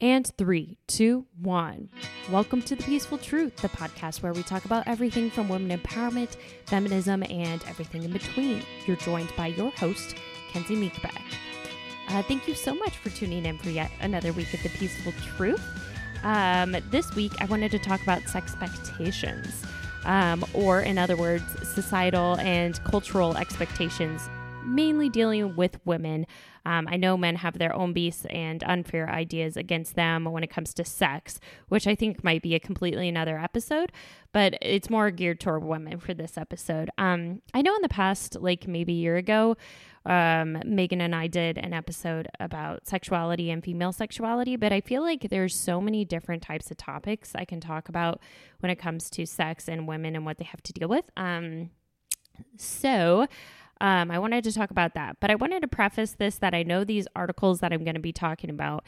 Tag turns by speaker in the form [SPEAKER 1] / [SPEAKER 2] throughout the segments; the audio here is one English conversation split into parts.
[SPEAKER 1] And three, two, one. Welcome to The Peaceful Truth, the podcast where we talk about everything from women empowerment, feminism, and everything in between. You're joined by your host, Kenzie Meekbeck. Uh, thank you so much for tuning in for yet another week of The Peaceful Truth. Um, this week, I wanted to talk about sex expectations, um, or in other words, societal and cultural expectations mainly dealing with women. Um, I know men have their own beasts and unfair ideas against them when it comes to sex, which I think might be a completely another episode, but it's more geared toward women for this episode. Um, I know in the past, like maybe a year ago, um, Megan and I did an episode about sexuality and female sexuality, but I feel like there's so many different types of topics I can talk about when it comes to sex and women and what they have to deal with. Um, so um, I wanted to talk about that, but I wanted to preface this that I know these articles that I'm going to be talking about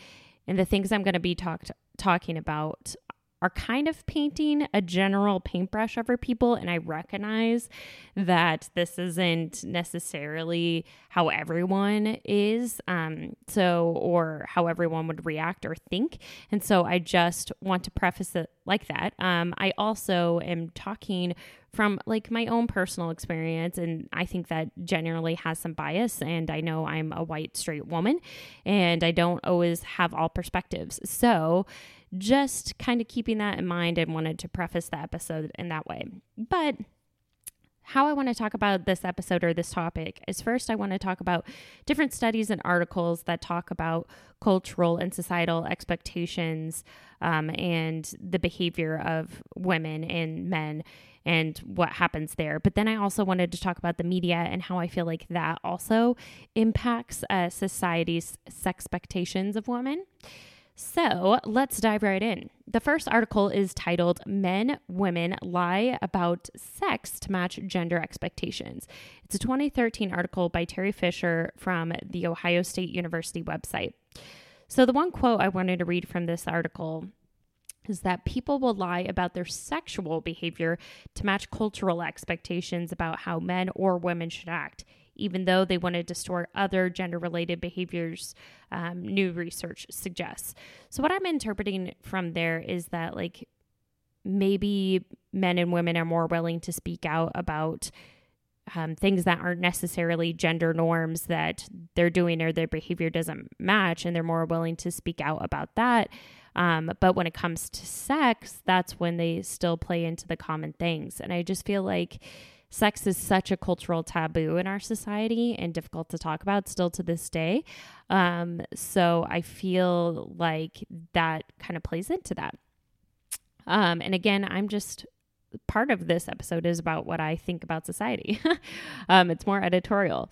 [SPEAKER 1] and the things I'm going to be talk- talking about are kind of painting a general paintbrush over people. And I recognize that this isn't necessarily how everyone is, um, so, or how everyone would react or think. And so I just want to preface it like that. Um, I also am talking from like my own personal experience and i think that generally has some bias and i know i'm a white straight woman and i don't always have all perspectives so just kind of keeping that in mind and wanted to preface the episode in that way. But how I want to talk about this episode or this topic is first, I want to talk about different studies and articles that talk about cultural and societal expectations um, and the behavior of women and men and what happens there. But then I also wanted to talk about the media and how I feel like that also impacts uh, society's expectations of women. So let's dive right in. The first article is titled Men, Women Lie About Sex to Match Gender Expectations. It's a 2013 article by Terri Fisher from the Ohio State University website. So, the one quote I wanted to read from this article is that people will lie about their sexual behavior to match cultural expectations about how men or women should act even though they want to distort other gender related behaviors, um, new research suggests. So, what I'm interpreting from there is that, like, maybe men and women are more willing to speak out about um, things that aren't necessarily gender norms that they're doing or their behavior doesn't match, and they're more willing to speak out about that. Um, but when it comes to sex, that's when they still play into the common things. And I just feel like sex is such a cultural taboo in our society and difficult to talk about still to this day. Um, so I feel like that kind of plays into that. Um, and again, I'm just part of this episode is about what I think about society. um, it's more editorial.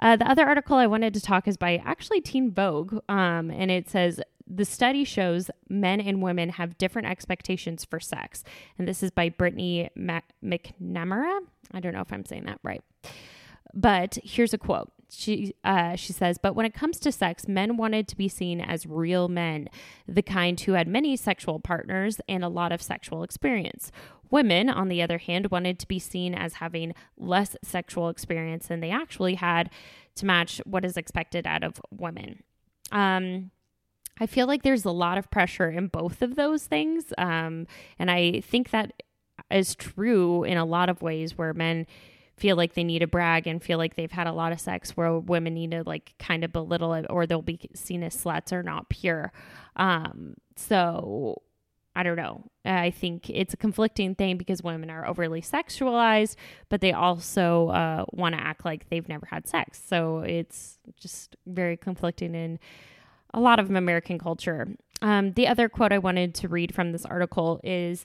[SPEAKER 1] Uh, the other article I wanted to talk is by actually Teen Vogue, um, and it says the study shows men and women have different expectations for sex. And this is by Brittney McNamara. I don't know if I'm saying that right. But here's a quote. She uh, she says, but when it comes to sex, men wanted to be seen as real men, the kind who had many sexual partners and a lot of sexual experience. Women, on the other hand, wanted to be seen as having less sexual experience than they actually had to match what is expected out of women. Um, I feel like there's a lot of pressure in both of those things. Um, and I think that is true in a lot of ways where men feel like they need to brag and feel like they've had a lot of sex where women need to like kind of belittle it or they'll be seen as sluts or not pure. Um, so I don't know. I think it's a conflicting thing because women are overly sexualized, but they also uh, want to act like they've never had sex. So it's just very conflicting in a lot of American culture. Um, the other quote I wanted to read from this article is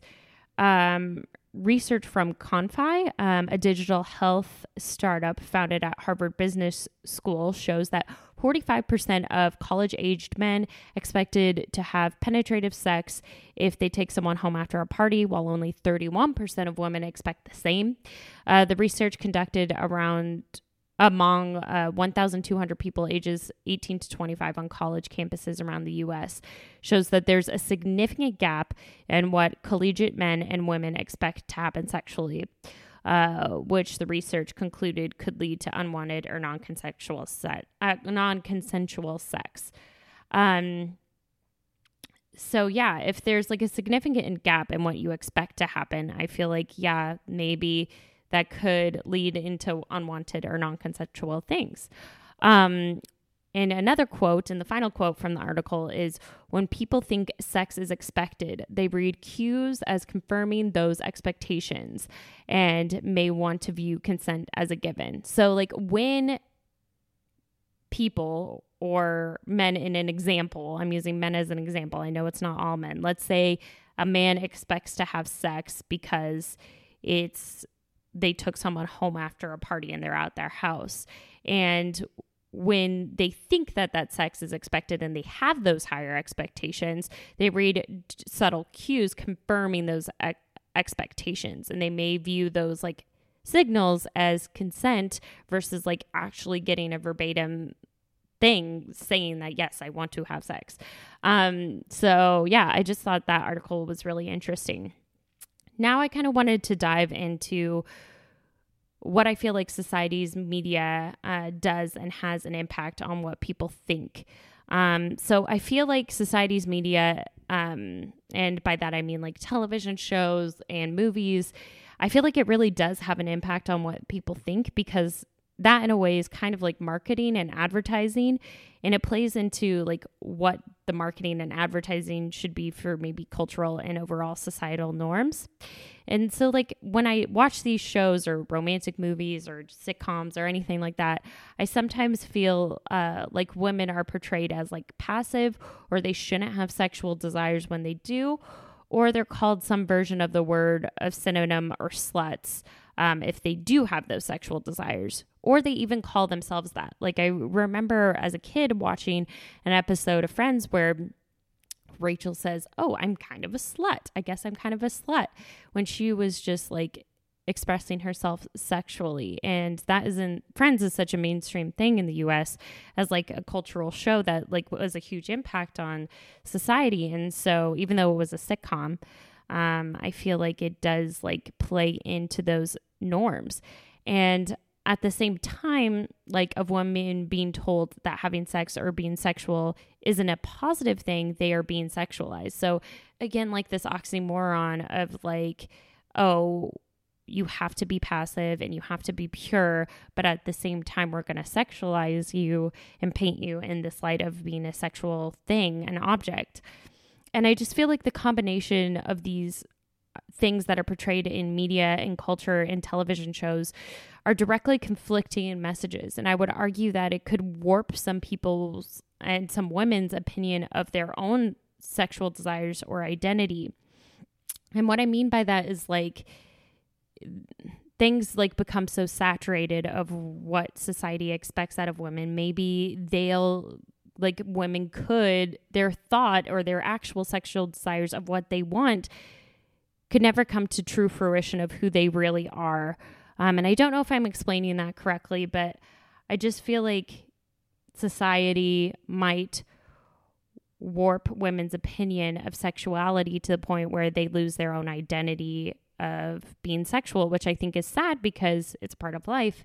[SPEAKER 1] um, research from Confi, um, a digital health startup founded at Harvard Business School, shows that 45% of college aged men expected to have penetrative sex if they take someone home after a party, while only 31% of women expect the same. Uh, the research conducted around among uh, 1,200 people ages 18 to 25 on college campuses around the U.S. shows that there's a significant gap in what collegiate men and women expect to happen sexually, uh, which the research concluded could lead to unwanted or non-consensual set, uh, non-consensual sex. Um, so yeah, if there's like a significant gap in what you expect to happen, I feel like yeah, maybe that could lead into unwanted or non-consensual things. Um, and another quote, and the final quote from the article is When people think sex is expected, they read cues as confirming those expectations and may want to view consent as a given. So, like, when people or men in an example, I'm using men as an example, I know it's not all men. Let's say a man expects to have sex because it's they took someone home after a party and they're out their house. And when they think that that sex is expected and they have those higher expectations, they read subtle cues confirming those ex- expectations. And they may view those like signals as consent versus like actually getting a verbatim thing saying that yes i want to have sex. Um so yeah i just thought that article was really interesting now i kind of wanted to dive into what I feel like society's media uh, does and has an impact on what people think. Um, so I feel like society's media, um, and by that I mean like television shows and movies, I feel like it really does have an impact on what people think because that in a way is kind of like marketing and advertising and it plays into like what the marketing and advertising should be for maybe cultural and overall societal norms. And so, like, when I watch these shows or romantic movies or sitcoms or anything like that, I sometimes feel uh, like women are portrayed as like passive or they shouldn't have sexual desires when they do, or they're called some version of the word of synonym or sluts um, if they do have those sexual desires, or they even call themselves that. Like, I remember as a kid watching an episode of Friends where Rachel says, Oh, I'm kind of a slut. I guess I'm kind of a slut. When she was just like expressing herself sexually. And that isn't Friends is such a mainstream thing in the US as like a cultural show that like was a huge impact on society. And so even though it was a sitcom, um, I feel like it does like play into those norms. And at the same time, like of women being told that having sex or being sexual isn't a positive thing, they are being sexualized. So again, like this oxymoron of like, oh, you have to be passive and you have to be pure, but at the same time, we're going to sexualize you and paint you in this light of being a sexual thing, an object. And I just feel like the combination of these uh, things that are portrayed in media and culture and television shows are directly conflicting in messages. And I would argue that it could warp some people's and some women's opinion of their own sexual desires or identity. And what I mean by that is like things like become so saturated of what society expects out of women. Maybe they'll like women could their thought or their actual sexual desires of what they want could never come to true fruition of who they really are. Um, and I don't know if I'm explaining that correctly, but I just feel like society might warp women's opinion of sexuality to the point where they lose their own identity of being sexual, which I think is sad because it's part of life.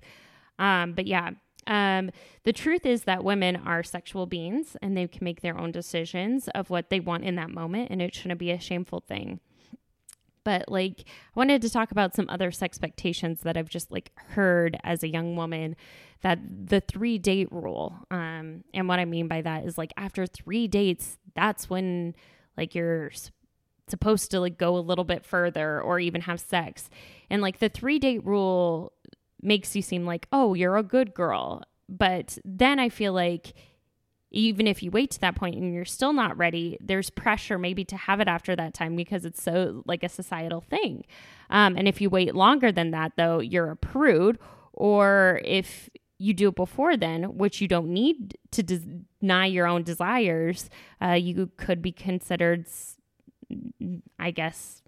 [SPEAKER 1] Um, but yeah, um, the truth is that women are sexual beings and they can make their own decisions of what they want in that moment, and it shouldn't be a shameful thing but like I wanted to talk about some other sex expectations that I've just like heard as a young woman that the three date rule. Um, and what I mean by that is like after three dates, that's when like you're supposed to like go a little bit further or even have sex. And like the three date rule makes you seem like, oh, you're a good girl. But then I feel like even if you wait to that point and you're still not ready, there's pressure maybe to have it after that time because it's so like a societal thing. Um, and if you wait longer than that, though, you're a prude. Or if you do it before then, which you don't need to deny your own desires, uh, you could be considered, I guess,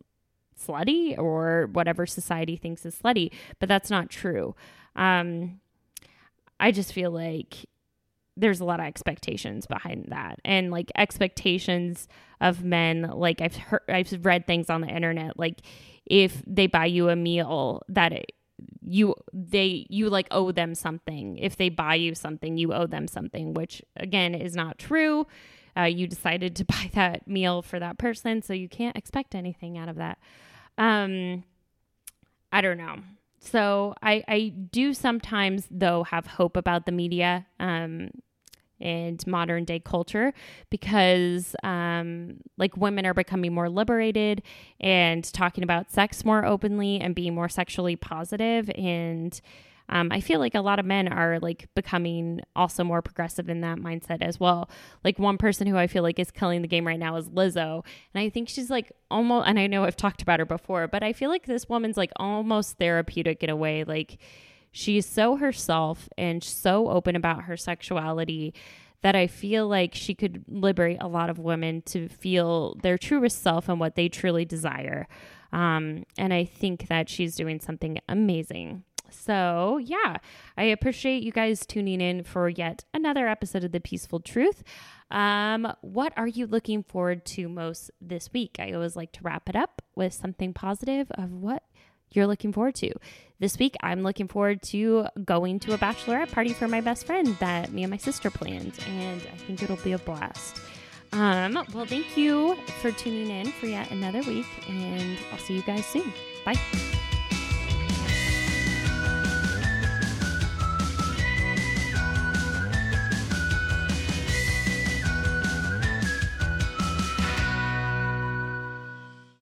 [SPEAKER 1] slutty or whatever society thinks is slutty. But that's not true. Um, I just feel like there's a lot of expectations behind that and like expectations of men like i've heard i've read things on the internet like if they buy you a meal that it, you they you like owe them something if they buy you something you owe them something which again is not true uh, you decided to buy that meal for that person, so you can't expect anything out of that. Um, I don't know. So I, I do sometimes though have hope about the media. Um, and modern day culture because um, like women are becoming more liberated and talking about sex more openly and being more sexually positive and um, I feel like a lot of men are like becoming also more progressive in that mindset as well. Like one person who I feel like is killing the game right now is Lizzo. And I think she's like almost, and I know I've talked about her before, but I feel like this woman's like almost therapeutic in a way. Like she's so herself and so open about her sexuality that I feel like she could liberate a lot of women to feel their truest self and what they truly desire. Um, and I think that she's doing something amazing. So, yeah, I appreciate you guys tuning in for yet another episode of The Peaceful Truth. Um, what are you looking forward to most this week? I always like to wrap it up with something positive of what you're looking forward to. This week, I'm looking forward to going to a bachelorette party for my best friend that me and my sister planned, and I think it'll be a blast. Um, well, thank you for tuning in for yet another week, and I'll see you guys soon. Bye.